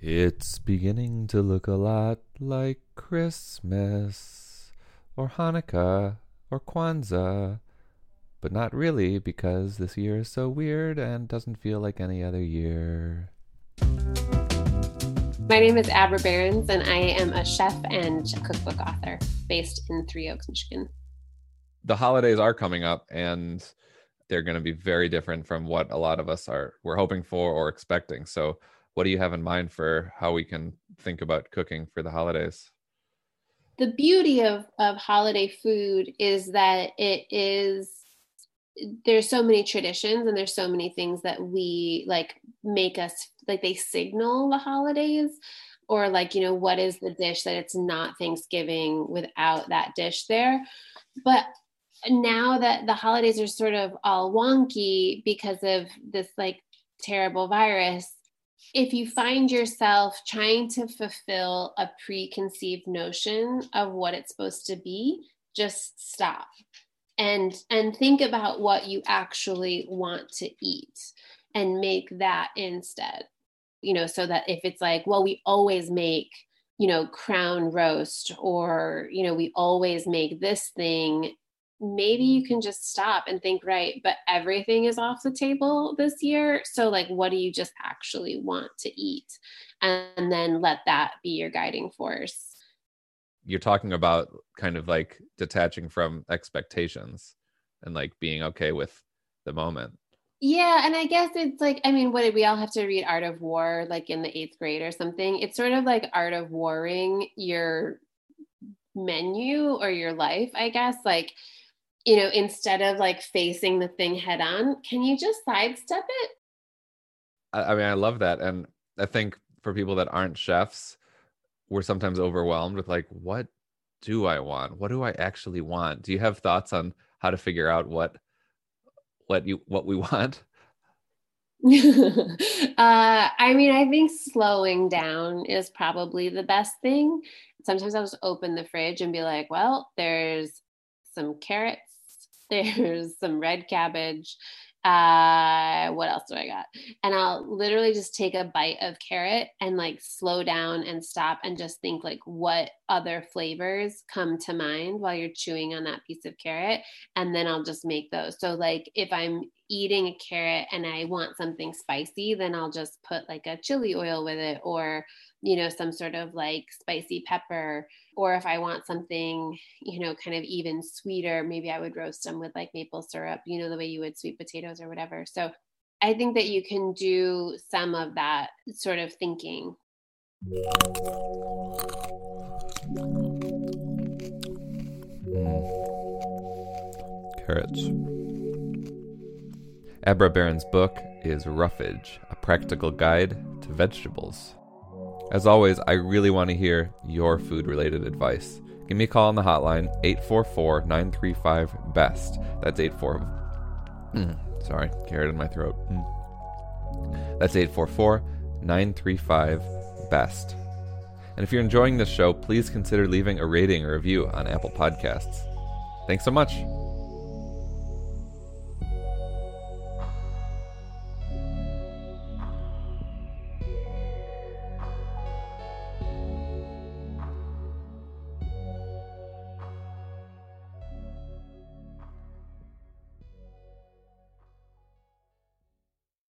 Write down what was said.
It's beginning to look a lot like Christmas or Hanukkah or Kwanzaa, but not really because this year is so weird and doesn't feel like any other year. My name is Abra Berens, and I am a chef and cookbook author based in Three Oaks, Michigan. The holidays are coming up, and they're going to be very different from what a lot of us are we're hoping for or expecting. So, what do you have in mind for how we can think about cooking for the holidays? The beauty of of holiday food is that it is there's so many traditions and there's so many things that we like make us like they signal the holidays or like you know what is the dish that it's not thanksgiving without that dish there but now that the holidays are sort of all wonky because of this like terrible virus if you find yourself trying to fulfill a preconceived notion of what it's supposed to be just stop. And and think about what you actually want to eat and make that instead. You know so that if it's like well we always make you know crown roast or you know we always make this thing maybe you can just stop and think right but everything is off the table this year. So like what do you just actually want to eat? And then let that be your guiding force. You're talking about kind of like detaching from expectations and like being okay with the moment. Yeah and i guess it's like i mean what did we all have to read art of war like in the eighth grade or something? It's sort of like art of warring your menu or your life i guess. Like you know, instead of like facing the thing head on, can you just sidestep it? I, I mean, I love that. And I think for people that aren't chefs, we're sometimes overwhelmed with like, what do I want? What do I actually want? Do you have thoughts on how to figure out what what you what we want? uh, I mean, I think slowing down is probably the best thing. Sometimes I'll just open the fridge and be like, well, there's some carrots there's some red cabbage. Uh, what else do I got? And I'll literally just take a bite of carrot and like slow down and stop and just think like what other flavors come to mind while you're chewing on that piece of carrot. And then I'll just make those. So, like, if I'm eating a carrot and I want something spicy, then I'll just put like a chili oil with it or, you know, some sort of like spicy pepper or if I want something, you know, kind of even sweeter, maybe I would roast them with like maple syrup, you know, the way you would sweet potatoes or whatever. So I think that you can do some of that sort of thinking. Mm. Carrots. Abra Berens' book is Ruffage, a practical guide to vegetables. As always, I really want to hear your food related advice. Give me a call on the hotline 844 935 BEST. That's 84. Mm, sorry, carrot in my throat. Mm. That's 844 935 BEST. And if you're enjoying this show, please consider leaving a rating or review on Apple Podcasts. Thanks so much.